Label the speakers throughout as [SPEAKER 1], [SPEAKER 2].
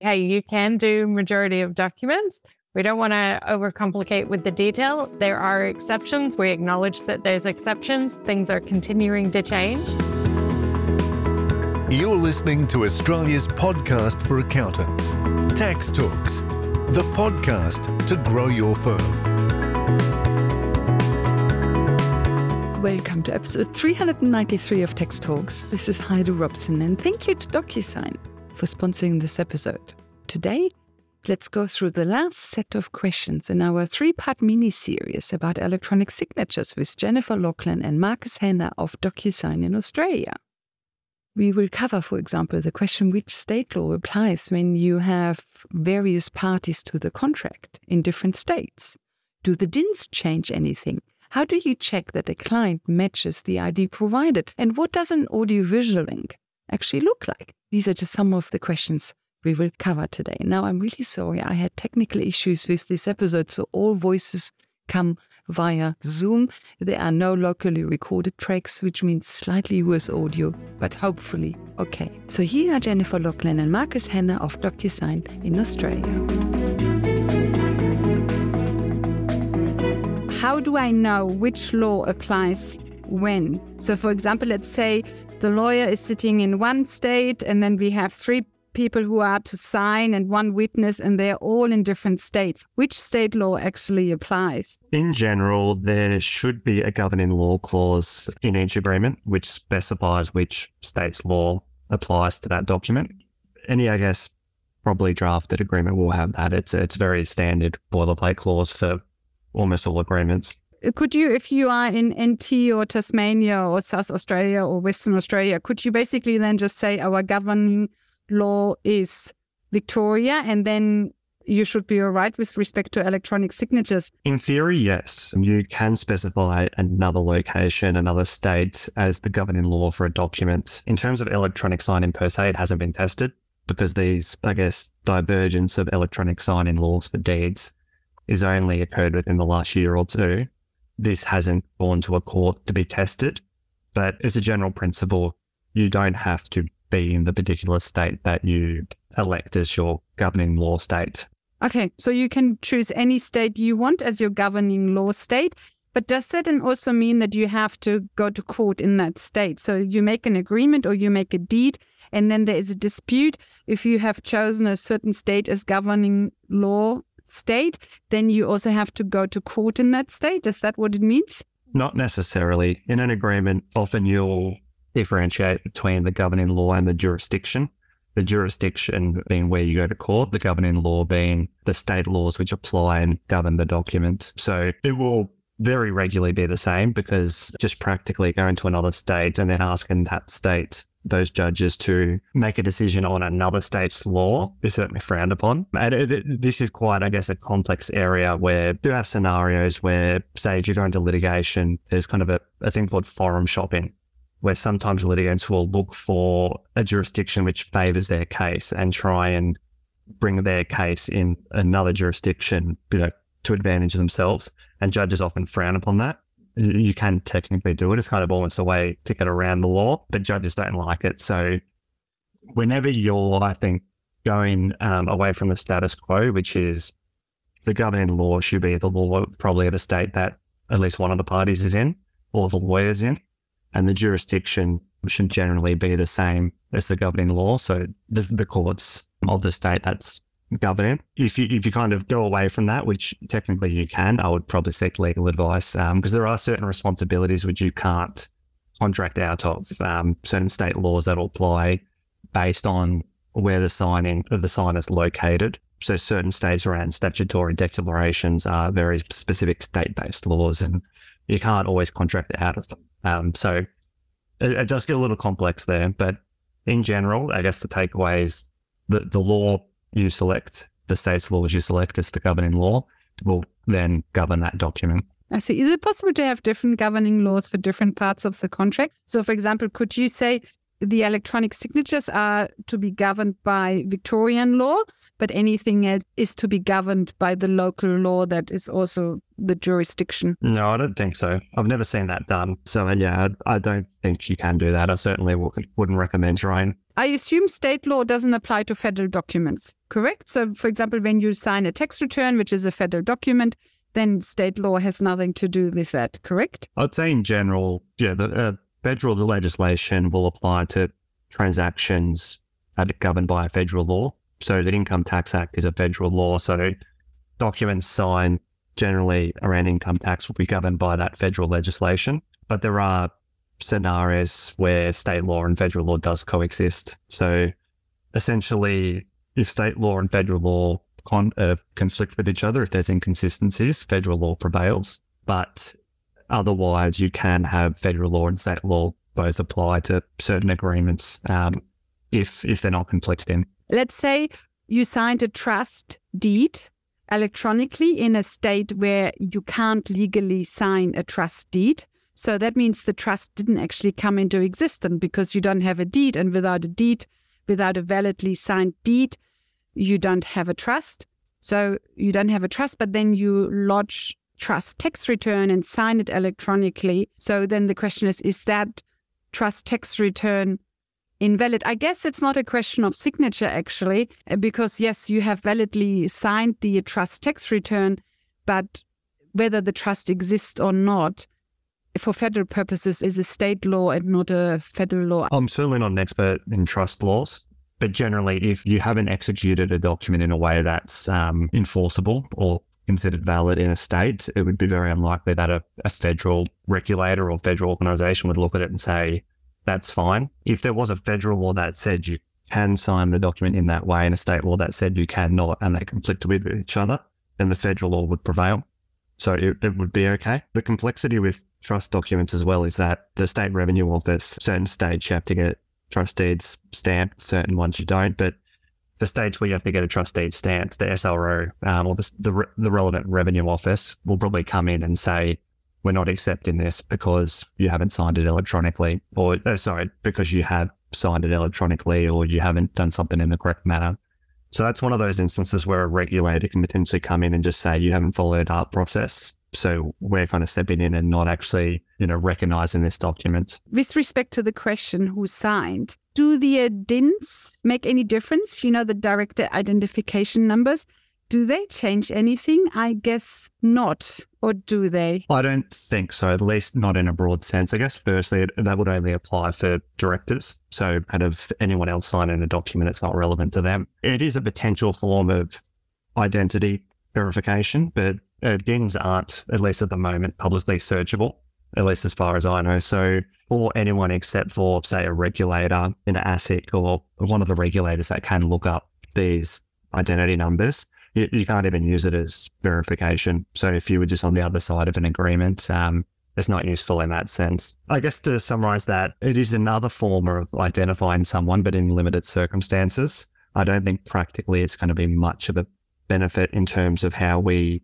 [SPEAKER 1] hey, you can do majority of documents. We don't want to overcomplicate with the detail. There are exceptions. We acknowledge that there's exceptions. Things are continuing to change.
[SPEAKER 2] You're listening to Australia's podcast for accountants, Tax Talks, the podcast to grow your firm.
[SPEAKER 3] Welcome to episode 393 of Tax Talks. This is Heide Robson, and thank you to DocuSign for sponsoring this episode. Today, let's go through the last set of questions in our three part mini series about electronic signatures with Jennifer Laughlin and Marcus Hanna of DocuSign in Australia. We will cover, for example, the question which state law applies when you have various parties to the contract in different states. Do the DINs change anything? How do you check that a client matches the ID provided? And what does an audiovisual link actually look like? These are just some of the questions we will cover today. Now, I'm really sorry I had technical issues with this episode, so all voices come via Zoom. There are no locally recorded tracks, which means slightly worse audio, but hopefully okay. So here are Jennifer Laughlin and Marcus Hanna of DocuSign in Australia.
[SPEAKER 4] How do I know which law applies when? So, for example, let's say the lawyer is sitting in one state, and then we have three people who are to sign and one witness, and they're all in different states. Which state law actually applies?
[SPEAKER 5] In general, there should be a governing law clause in each agreement which specifies which state's law applies to that document. Any, I guess, probably drafted agreement will have that. It's it's very standard boilerplate clause for almost all agreements.
[SPEAKER 4] Could you, if you are in NT or Tasmania or South Australia or Western Australia, could you basically then just say our governing law is Victoria, and then you should be all right with respect to electronic signatures?
[SPEAKER 5] In theory, yes. You can specify another location, another state as the governing law for a document. In terms of electronic signing per se, it hasn't been tested because these, I guess, divergence of electronic signing laws for deeds is only occurred within the last year or two. This hasn't gone to a court to be tested, but as a general principle, you don't have to be in the particular state that you elect as your governing law state.
[SPEAKER 4] Okay, so you can choose any state you want as your governing law state. But does that then also mean that you have to go to court in that state? So you make an agreement or you make a deed, and then there is a dispute. If you have chosen a certain state as governing law state, then you also have to go to court in that state. Is that what it means?
[SPEAKER 5] Not necessarily. In an agreement, often you'll differentiate between the governing law and the jurisdiction. The jurisdiction being where you go to court, the governing law being the state laws which apply and govern the document. So it will very regularly be the same because just practically going to another state and then asking that state those judges to make a decision on another state's law is certainly frowned upon. And uh, this is quite, I guess, a complex area where you have scenarios where, say, if you're going to litigation, there's kind of a, a thing called forum shopping, where sometimes litigants will look for a jurisdiction which favors their case and try and bring their case in another jurisdiction, you know, to advantage themselves. And judges often frown upon that. You can technically do it. It's kind of almost a way to get around the law, but judges don't like it. So whenever you're, I think, going um, away from the status quo, which is the governing law should be the law probably of a state that at least one of the parties is in or the lawyer's in and the jurisdiction should generally be the same as the governing law. So the, the courts of the state that's governing. If you if you kind of go away from that, which technically you can, I would probably seek legal advice because um, there are certain responsibilities which you can't contract out of. Um, certain state laws that apply based on where the signing of the sign is located. So certain states around statutory declarations are very specific state-based laws, and you can't always contract out of them. Um, so it, it, does get a little complex there, but in general, I guess the takeaway is that the law you select, the state's laws you select as the governing law, will then govern that document.
[SPEAKER 4] I see. Is it possible to have different governing laws for different parts of the contract? So, for example, could you say the electronic signatures are to be governed by Victorian law, but anything else is to be governed by the local law that is also the jurisdiction.
[SPEAKER 5] No, I don't think so. I've never seen that done. So, yeah, I, I don't think you can do that. I certainly wouldn't recommend trying.
[SPEAKER 4] I assume state law doesn't apply to federal documents, correct? So, for example, when you sign a tax return, which is a federal document, then state law has nothing to do with that, correct?
[SPEAKER 5] I'd say in general, yeah, the uh, federal legislation will apply to transactions that are governed by a federal law. So the Income Tax Act is a federal law. So documents signed generally around income tax will be governed by that federal legislation. But there are scenarios where state law and federal law does coexist. So essentially, if state law and federal law con- uh, conflict with each other, if there's inconsistencies, federal law prevails. But otherwise, you can have federal law and state law both apply to certain agreements um, if if they're not conflicting.
[SPEAKER 4] Let's say you signed a trust deed electronically in a state where you can't legally sign a trust deed. So that means the trust didn't actually come into existence because you don't have a deed. And without a deed, without a validly signed deed, you don't have a trust. So you don't have a trust, but then you lodge trust tax return and sign it electronically. So then the question is, is that trust tax return invalid? I guess it's not a question of signature actually, uh, because yes, you have validly signed the trust tax return, but whether the trust exists or not, for federal purposes, is a state law and not a federal law.
[SPEAKER 5] I'm certainly not an expert in trust laws, but generally, if you haven't executed a document in a way that's um, enforceable or considered valid in a state, it would be very unlikely that a, a federal regulator or federal organization would look at it and say, that's fine. If there was a federal law that said you can sign the document in that way and a state law that said you cannot and they conflict with each other, then the federal law would prevail. So it, it would be okay. The complexity with trust documents as well is that the state revenue office, certain states you have to get trust deeds stamped, certain ones you don't. But the stage where you have to get a trust deed stamped, the SRO um, or the, the, the relevant revenue office will probably come in and say, we're not accepting this because you haven't signed it electronically, or oh, sorry, because you have signed it electronically, or you haven't done something in the correct manner. So that's one of those instances where a regulator can potentially come in and just say you haven't followed our process. So we're kind of stepping in and not actually, you know, recognizing this document.
[SPEAKER 4] With respect to the question who signed, do the uh, DINs make any difference? You know, the director identification numbers. Do they change anything? I guess not. Or do they?
[SPEAKER 5] I don't think so, at least not in a broad sense. I guess, firstly, that would only apply for directors. So, kind of anyone else signing a document, it's not relevant to them. It is a potential form of identity verification, but uh, DINs aren't, at least at the moment, publicly searchable, at least as far as I know. So, for anyone except for, say, a regulator in an ASIC or one of the regulators that can look up these identity numbers, you, you, can't even use it as verification. So if you were just on the other side of an agreement, um, it's not useful in that sense. I guess to summarize that, it is another form of identifying someone, but in limited circumstances. I don't think practically it's going to be much of a benefit in terms of how we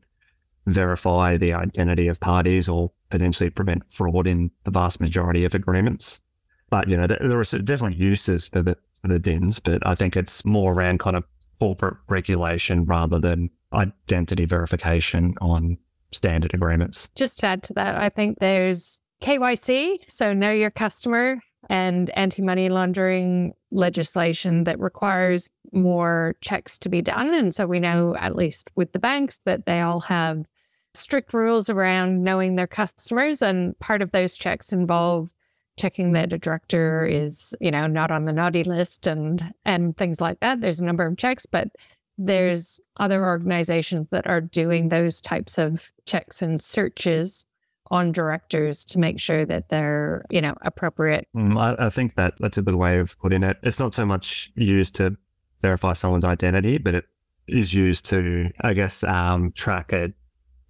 [SPEAKER 5] verify the identity of parties or potentially prevent fraud in the vast majority of agreements. But, you know, there are definitely uses for the, for the DINs, but I think it's more around kind of corporate regulation rather than identity verification on standard agreements.
[SPEAKER 1] Just to add to that, I think there's KYC, so know your customer, and anti money laundering legislation that requires more checks to be done. And so we know, at least with the banks, that they all have strict rules around knowing their customers. And part of those checks involve checking that a director is, you know, not on the naughty list and and things like that. There's a number of checks, but there's other organizations that are doing those types of checks and searches on directors to make sure that they're, you know, appropriate.
[SPEAKER 5] Mm, I, I think that that's a good way of putting it. It's not so much used to verify someone's identity, but it is used to, I guess, um, track a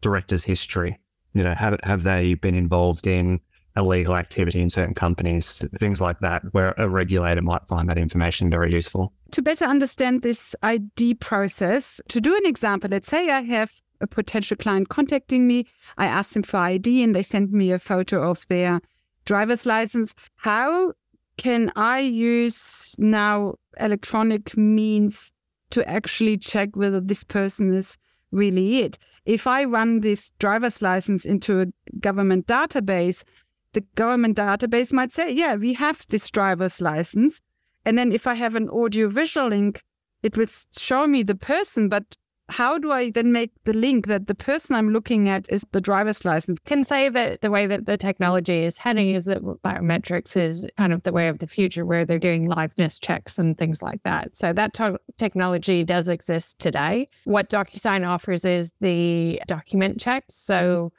[SPEAKER 5] director's history. You know, have have they been involved in illegal activity in certain companies, things like that, where a regulator might find that information very useful.
[SPEAKER 4] To better understand this ID process, to do an example, let's say I have a potential client contacting me. I ask them for ID and they send me a photo of their driver's license. How can I use now electronic means to actually check whether this person is really it? If I run this driver's license into a government database, the government database might say, yeah, we have this driver's license. And then if I have an audio visual link, it would show me the person, but how do I then make the link that the person I'm looking at is the driver's license?
[SPEAKER 1] Can say that the way that the technology is heading is that biometrics is kind of the way of the future where they're doing liveness checks and things like that. So that to- technology does exist today. What DocuSign offers is the document checks. So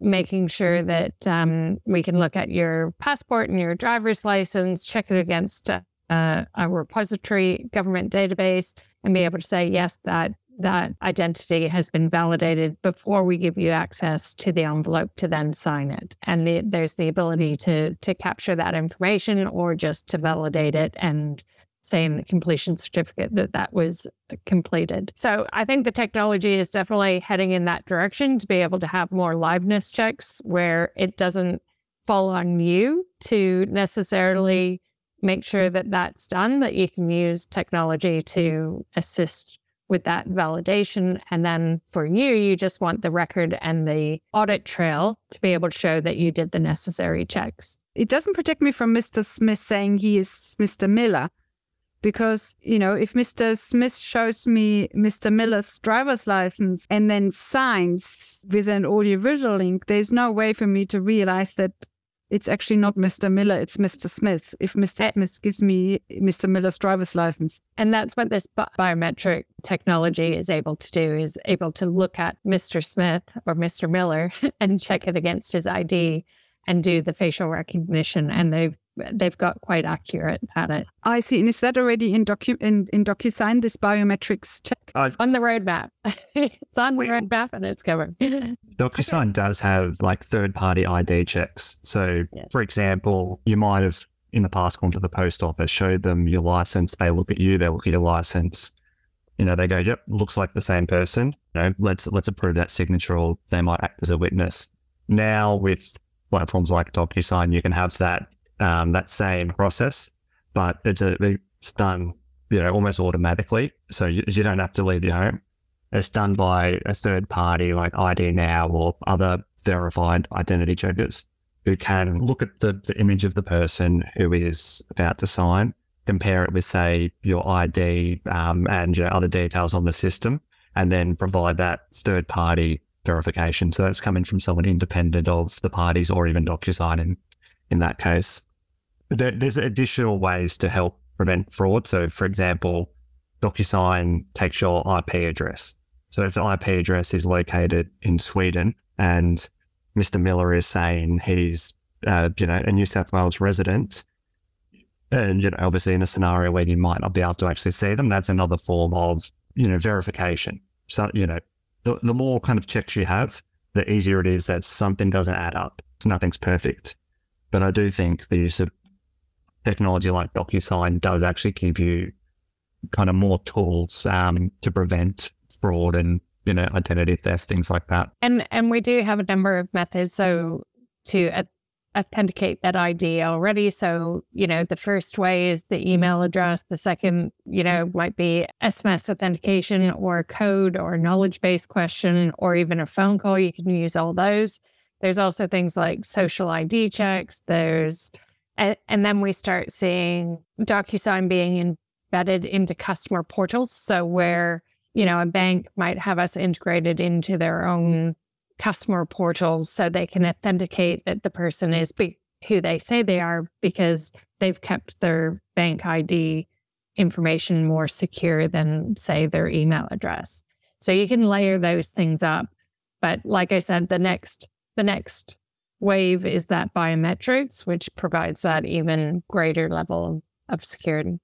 [SPEAKER 1] making sure that um, we can look at your passport and your driver's license, check it against uh, a repository government database, and be able to say, yes, that that identity has been validated before we give you access to the envelope to then sign it. And the, there's the ability to to capture that information or just to validate it and say in the completion certificate that that was completed. So I think the technology is definitely heading in that direction to be able to have more liveness checks where it doesn't fall on you to necessarily mm-hmm. make sure that that's done, that you can use technology to assist with that validation. And then for you, you just want the record and the audit trail to be able to show that you did the necessary checks.
[SPEAKER 4] It doesn't protect me from Mr. Smith saying he is Mr. Miller. Because, you know, if Mr. Smith shows me Mr. Miller's driver's license and then signs with an audiovisual link, there's no way for me to realize that it's actually not Mr. Miller, it's Mr. Smith. If Mr. Eh. Smith gives me Mr. Miller's driver's license.
[SPEAKER 1] And that's what this biometric technology is able to do, is able to look at Mr. Smith or Mr. Miller and check it against his ID and do the facial recognition. And they've they've got quite accurate at it.
[SPEAKER 4] I see. And is that already in docu in, in DocuSign, this biometrics check?
[SPEAKER 1] Uh, it's on the roadmap. it's on the roadmap and it's covered.
[SPEAKER 5] DocuSign does have like third party ID checks. So yes. for example, you might have in the past gone to the post office, showed them your license, they look at you, they look at your license. You know, they go, Yep, looks like the same person. You know, let's let's approve that signature or they might act as a witness. Now with platforms like DocuSign, you can have that um, that same process, but it's a, it's done you know almost automatically, so you, you don't have to leave your home. It's done by a third party like IDnow or other verified identity checkers who can look at the, the image of the person who is about to sign, compare it with, say, your ID um, and your other details on the system, and then provide that third party verification. So that's coming from someone independent of the parties or even DocuSign in, in that case there, there's additional ways to help prevent fraud. So, for example, DocuSign takes your IP address. So, if the IP address is located in Sweden and Mr. Miller is saying he's, uh, you know, a New South Wales resident, and you know, obviously in a scenario where you might not be able to actually see them, that's another form of, you know, verification. So, you know, the, the more kind of checks you have, the easier it is that something doesn't add up. Nothing's perfect. But I do think the use of technology like DocuSign does actually give you kind of more tools um, to prevent fraud and you know identity theft, things like that.
[SPEAKER 1] And and we do have a number of methods so to uh, authenticate that ID already. So you know the first way is the email address. The second you know might be SMS authentication or code or knowledge base question or even a phone call. You can use all those. There's also things like social ID checks. There's and, and then we start seeing DocuSign being embedded into customer portals. So where, you know, a bank might have us integrated into their own customer portals so they can authenticate that the person is be- who they say they are because they've kept their bank ID information more secure than, say, their email address. So you can layer those things up. But like I said, the next the next wave is that biometrics, which provides that even greater level of security.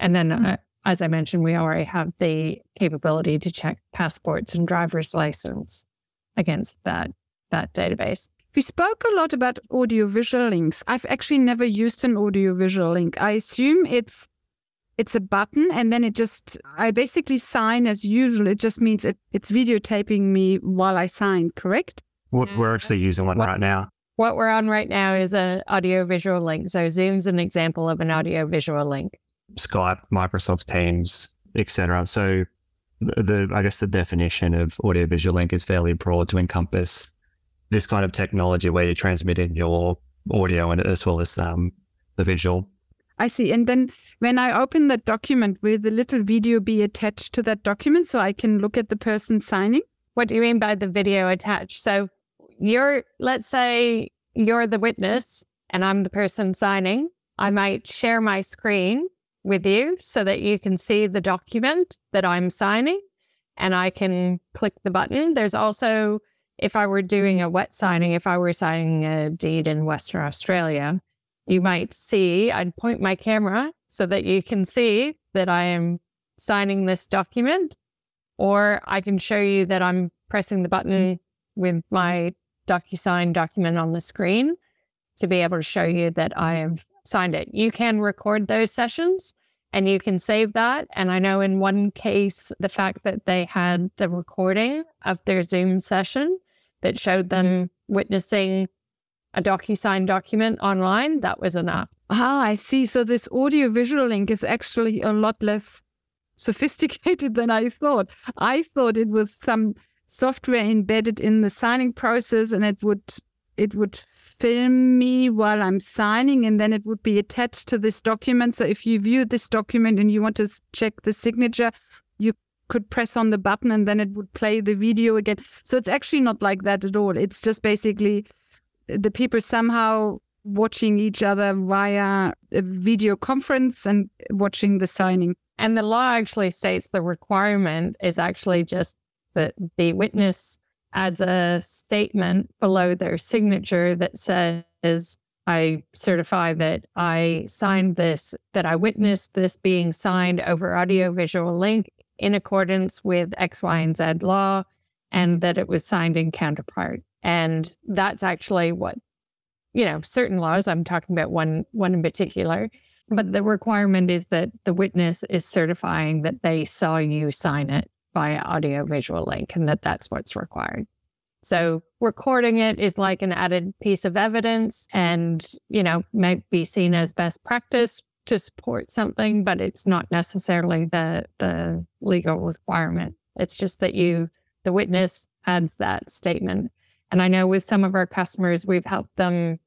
[SPEAKER 1] And then, mm-hmm. uh, as I mentioned, we already have the capability to check passports and driver's license against that that database.
[SPEAKER 4] We spoke a lot about audiovisual links. I've actually never used an audiovisual link. I assume it's it's a button and then it just I basically sign as usual. It just means it, it's videotaping me while I sign, correct?
[SPEAKER 5] We're actually using one right now.
[SPEAKER 1] What we're on right now is an audio visual link. So Zoom's an example of an audio visual link.
[SPEAKER 5] Skype, Microsoft Teams, etc. So the I guess the definition of audio visual link is fairly broad to encompass this kind of technology where you're transmitting your audio and as well as um, the visual.
[SPEAKER 4] I see. And then when I open that document, will the little video be attached to that document so I can look at the person signing?
[SPEAKER 1] What do you mean by the video attached? So you're, let's say you're the witness and I'm the person signing. I might share my screen with you so that you can see the document that I'm signing and I can click the button. There's also, if I were doing mm-hmm. a wet signing, if I were signing a deed in Western Australia, you might see, I'd point my camera so that you can see that I am signing this document, or I can show you that I'm pressing the button mm-hmm. with my DocuSign document on the screen to be able to show you that I have signed it. You can record those sessions and you can save that. And I know in one case, the fact that they had the recording of their Zoom session that showed them witnessing a DocuSign document online, that was enough.
[SPEAKER 4] Ah, I see. So this audio visual link is actually a lot less sophisticated than I thought. I thought it was some software embedded in the signing process and it would it would film me while I'm signing and then it would be attached to this document. So if you view this document and you want to check the signature, you could press on the button and then it would play the video again. So it's actually not like that at all. It's just basically uh, the people somehow watching each other via a video conference and watching the signing.
[SPEAKER 1] And the law actually states the requirement is actually just that the witness adds a statement below their signature that says, I certify that I signed this, that I witnessed this being signed over audiovisual link in accordance with X, Y, and Z law, and that it was signed in counterpart. And that's actually what, you know, certain laws, I'm talking about one one in particular, but the requirement is that the witness is certifying that they saw you sign it via audio visual link and that that's what's required. So recording it is like an added piece of evidence and, you know, might be seen as best practice to support something, but it's not necessarily the the legal requirement. It's just that you the witness adds that statement and I know with some of our customers, we've helped them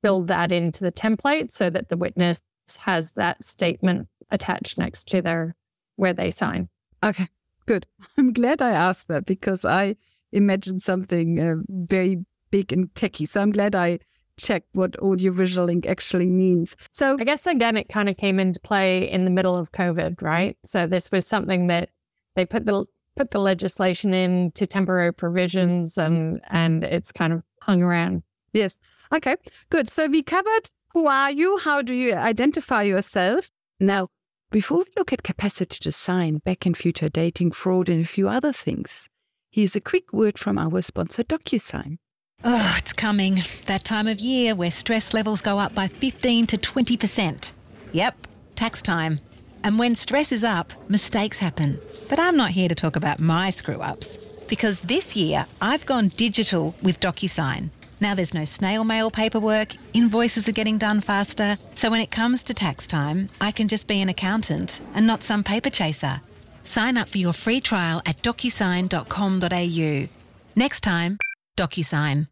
[SPEAKER 1] build that into the template so that the witness has that statement attached next to their where they sign.
[SPEAKER 4] Okay, good. I'm glad I asked that because I imagined something uh, very big and techy. So I'm glad I checked what audiovisual link actually means. So
[SPEAKER 1] I guess again, it kind of came into play in the middle of COVID, right? So this was something that they put the put the legislation into temporary provisions and and it's kind of hung around.
[SPEAKER 4] Yes. Okay. Good. So we covered who are you? How do you identify yourself?
[SPEAKER 3] Now, before we look at capacity to sign, back and future dating, fraud, and a few other things, here's a quick word from our sponsor, DocuSign.
[SPEAKER 6] Oh, it's coming. That time of year where stress levels go up by 15 to 20%. Yep, tax time. And when stress is up, mistakes happen. But I'm not here to talk about my screw ups because this year I've gone digital with DocuSign. Now there's no snail mail paperwork, invoices are getting done faster. So when it comes to tax time, I can just be an accountant and not some paper chaser. Sign up for your free trial at docusign.com.au. Next time, DocuSign.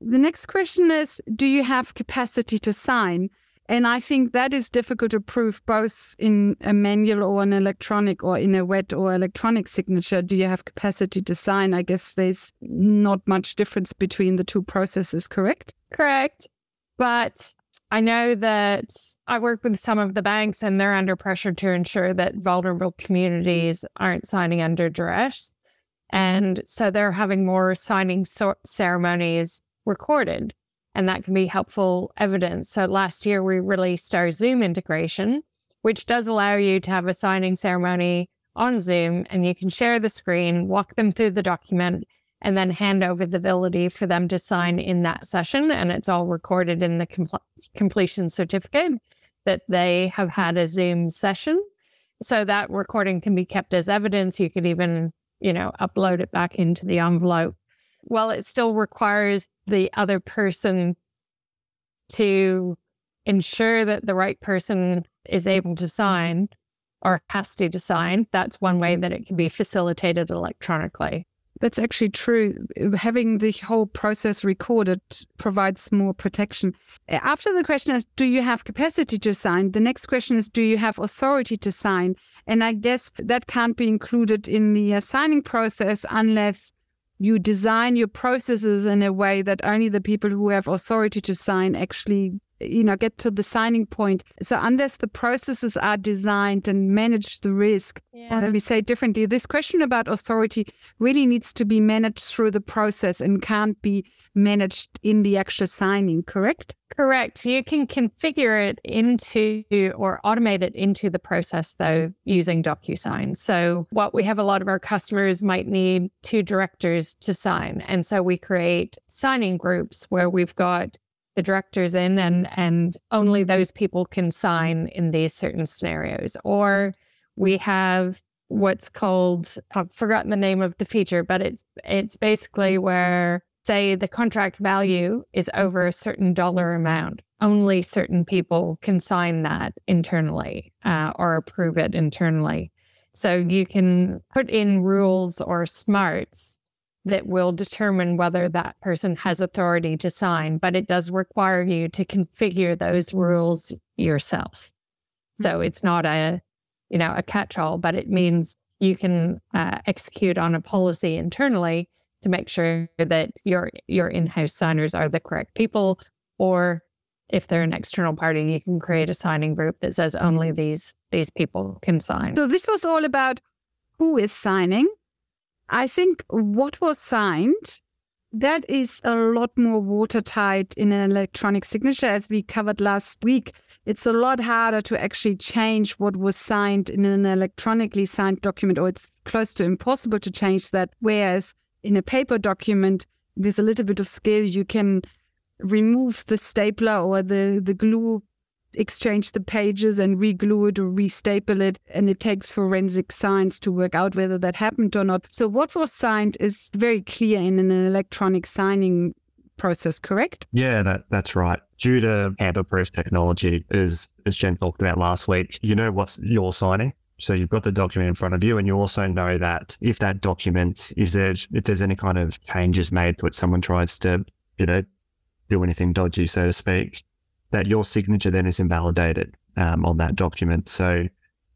[SPEAKER 4] The next question is Do you have capacity to sign? And I think that is difficult to prove both in a manual or an electronic or in a wet or electronic signature. Do you have capacity to sign? I guess there's not much difference between the two processes, correct?
[SPEAKER 1] Correct. But I know that I work with some of the banks and they're under pressure to ensure that vulnerable communities aren't signing under duress. And so they're having more signing so- ceremonies recorded and that can be helpful evidence. So last year we released our Zoom integration, which does allow you to have a signing ceremony on Zoom and you can share the screen, walk them through the document, and then hand over the ability for them to sign in that session. And it's all recorded in the compl- completion certificate that they have had a Zoom session. So that recording can be kept as evidence. You could even, you know, upload it back into the envelope Well, it still requires the other person to ensure that the right person is mm-hmm. able to mm-hmm. sign or has to sign. That's one way that it can be facilitated electronically.
[SPEAKER 4] That's actually true. Uh, having the whole process recorded provides more protection. After the question is, do you have capacity to sign? The next question is, do you have authority to sign? And I guess that can't be included in the uh, signing process unless you design your processes in a way that only the people who have authority to sign actually you know get to the signing point so unless the processes are designed and manage the risk yeah. let me say differently this question about authority really needs to be managed through the process and can't be managed in the actual signing correct
[SPEAKER 1] correct. You can configure it into or automate it into the process though using docusign. So what we have a lot of our customers might need two directors to sign. And so we create signing groups where we've got the directors in and and only those people can sign in these certain scenarios. Or we have what's called I've forgotten the name of the feature but it's it's basically where say the contract value is over a certain dollar amount only certain people can sign that internally uh, or approve it internally so you can put in rules or smarts that will determine whether that person has authority to sign, but it does require you to configure those rules yourself. So mm-hmm. it's not a, you know, a catch-all, but it means you can uh, execute on a policy internally to make sure that your your in-house signers are the correct people, or if they're an external party, you can create a signing group that says only these these people can sign.
[SPEAKER 4] So this was all about who is signing. I think what was signed that is a lot more watertight in an electronic signature. As we covered last week it's a lot harder to actually change what was signed in an electronically signed document or it's close to impossible to change that. Whereas in a paper document with a little bit of skill you can remove the stapler or the the glue exchange the pages and reglue it or restaple it. And it takes forensic science to work out whether that happened or not. So, what was signed is very clear in an electronic signing process, correct?
[SPEAKER 5] Yeah, that, that's right. Due to tamper-proof technology, as, as Jen talked about last week, you know what you're signing. So you've got the document in front of you, and you also know that if that document is there, if there's any kind of changes made to it, someone tries to, you know, do anything dodgy, so to speak, that your signature then is invalidated um, on that document. So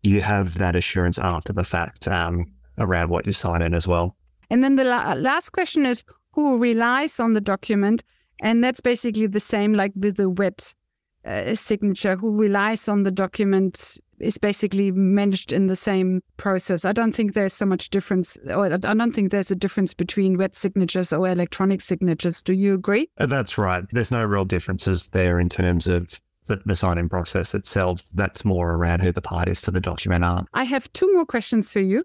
[SPEAKER 5] you have that assurance after the fact um, around what you sign in as well.
[SPEAKER 4] And then the la- last question is who relies on the document? And that's basically the same like with the wet uh, signature. Who relies on the document is basically managed in the same process. I don't think there's so much difference, or I don't think there's a difference between wet signatures or electronic signatures. Do you agree?
[SPEAKER 5] Uh, that's right. There's no real differences there in terms of the, the signing process itself. That's more around who the parties to the document are.
[SPEAKER 4] I have two more questions for you.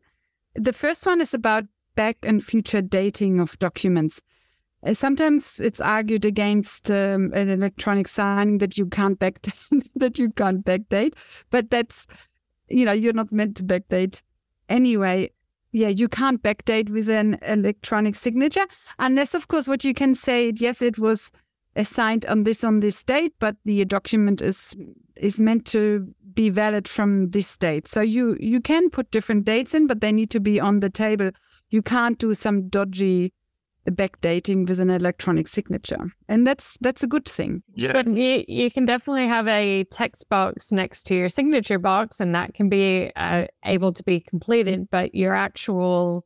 [SPEAKER 4] The first one is about back and future dating of documents. Uh, sometimes it's argued against um, an electronic signing that you can't backdate, that you can't backdate, but that's you know you're not meant to backdate anyway. Yeah, you can't backdate with an electronic signature unless, of course, what you can say, yes, it was assigned on this on this date, but the document is is meant to be valid from this date. So you you can put different dates in, but they need to be on the table. You can't do some dodgy backdating with an electronic signature. And that's that's a good thing.
[SPEAKER 1] Yeah. But you, you can definitely have a text box next to your signature box and that can be uh, able to be completed but your actual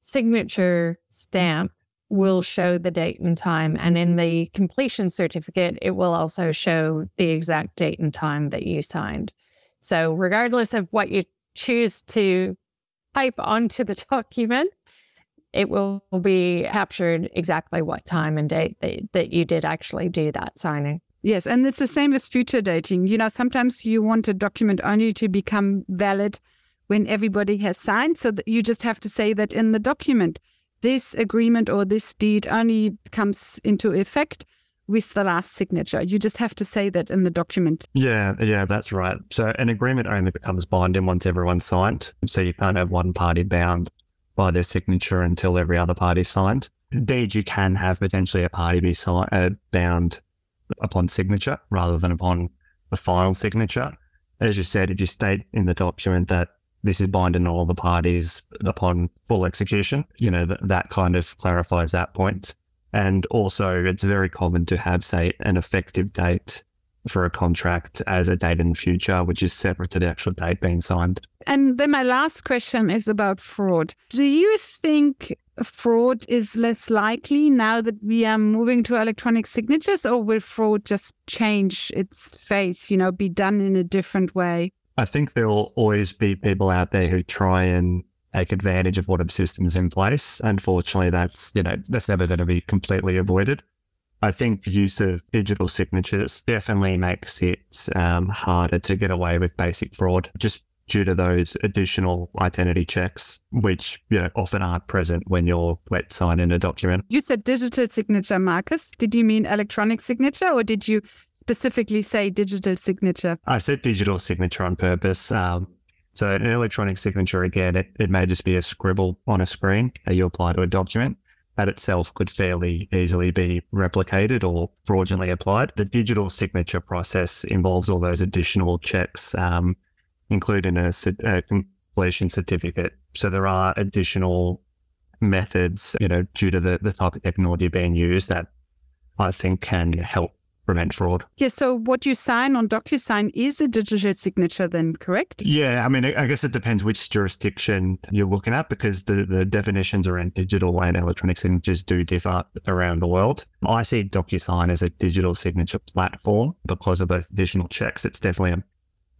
[SPEAKER 1] signature stamp will show the date and time and in the completion certificate it will also show the exact date and time that you signed. So regardless of what you choose to type onto the document it will be captured exactly what time and date that, that you did actually do that signing.
[SPEAKER 4] Yes, and it's the same as future dating. You know, sometimes you want a document only to become valid when everybody has signed. So that you just have to say that in the document, this agreement or this deed only comes into effect with the last signature. You just have to say that in the document.
[SPEAKER 5] Yeah, yeah, that's right. So an agreement only becomes binding once everyone's signed. So you can't have one party bound by their signature until every other party signed. Indeed, you can have potentially a party be signed, uh, bound upon signature rather than upon the final signature. As you said, if you state in the document that this is binding all the parties upon full execution, you know, that, that kind of clarifies that point. And also, it's very common to have, say, an effective date for a contract as a date in the future, which is separate to the actual date being signed.
[SPEAKER 4] And then my last question is about fraud. Do you think fraud is less likely now that we are moving to electronic signatures, or will fraud just change its face, you know, be done in a different way?
[SPEAKER 5] I think there will always be people out there who try and take advantage of what systems in place. Unfortunately, that's you know that's never going to be completely avoided. I think the use of digital signatures definitely makes it um, harder to get away with basic fraud, just due to those additional identity checks, which you know often aren't present when you're wet signing a document.
[SPEAKER 4] You said digital signature, Marcus. Did you mean electronic signature, or did you specifically say digital signature?
[SPEAKER 5] I said digital signature on purpose. Um, so an electronic signature, again, it, it may just be a scribble on a screen that you apply to a document that itself could fairly easily be replicated or fraudulently applied. The digital signature process involves all those additional checks, um, including a, a, completion certificate. So there are additional methods, you know, due to the, the type of technology being used that I think can help prevent fraud.
[SPEAKER 4] Yeah. So what you sign on DocuSign is a digital signature, then, correct?
[SPEAKER 5] Yeah. I mean, I guess it depends which jurisdiction you're looking at because the, the definitions around digital and electronic signatures do differ around the world. I see DocuSign as a digital signature platform because of those additional checks. It's definitely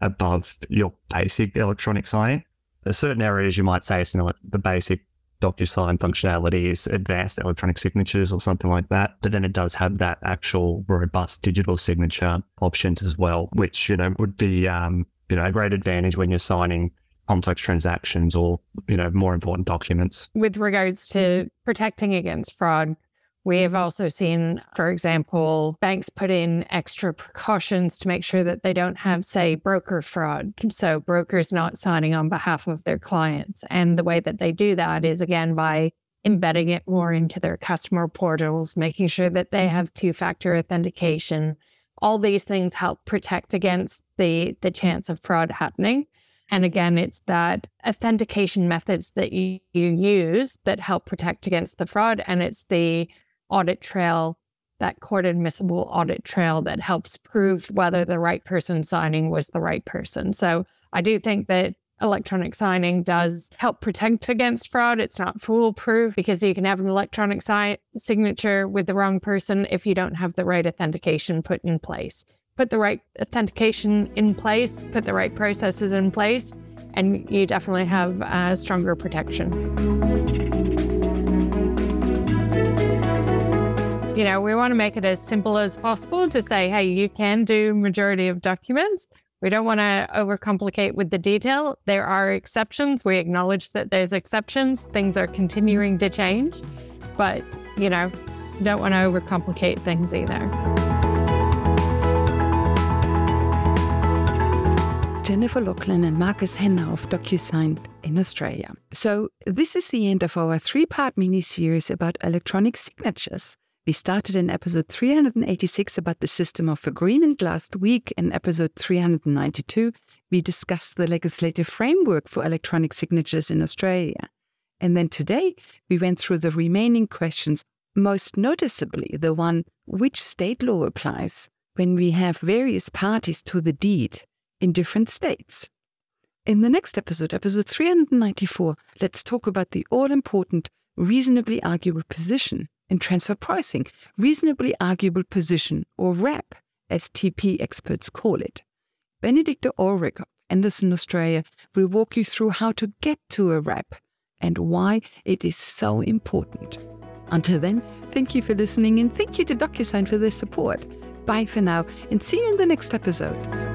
[SPEAKER 5] above your basic electronic signing. There's certain areas you might say it's not the basic DocuSign functionality is advanced electronic signatures or something like that. But then it does have that actual robust digital signature options as well, which, you know, would be, um, you know, a great advantage when you're signing complex transactions or, you know, more important documents.
[SPEAKER 1] With regards to protecting against fraud, we have mm-hmm. also seen, for example, banks put in extra precautions to make sure that they don't have, say, broker fraud. So, brokers not signing on behalf of their clients. And the way that they do that is, again, by embedding it more into their customer portals, making sure that they have two factor authentication. All these things help protect against the, the chance of fraud happening. And again, it's that authentication methods that you, you use that help protect against the fraud. And it's the audit trail, that court admissible audit trail that helps prove whether the right person signing was the right person. So I do think that electronic signing does help protect against fraud. It's not foolproof because you can have an electronic si- signature with the wrong person if you don't have the right authentication put in place. Put the right authentication in place, put the right processes in place, and you definitely have a stronger protection. You know, we want to make it as simple as possible to say, hey, you can do majority of documents. We don't want to overcomplicate with the detail. There are exceptions. We acknowledge that there's exceptions. Things are continuing to change, but you know, don't want to overcomplicate things either.
[SPEAKER 3] Jennifer Laughlin and Marcus Hanna of DocuSign in Australia. So, this is the end of our three part mini series about electronic signatures. We started in episode 386 about the system of agreement last week. In episode 392, we discussed the legislative framework for electronic signatures in Australia. And then today, we went through the remaining questions, most noticeably the one which state law applies when we have various parties to the deed in different states. In the next episode, episode 394, let's talk about the all important reasonably arguable position in transfer pricing, reasonably arguable position, or RAP, as TP experts call it. Benedicte Ulrich of Andersen, Australia, will walk you through how to get to a RAP and why it is so important. Until then, thank you for listening and thank you to DocuSign for their support. Bye for now and see you in the next episode.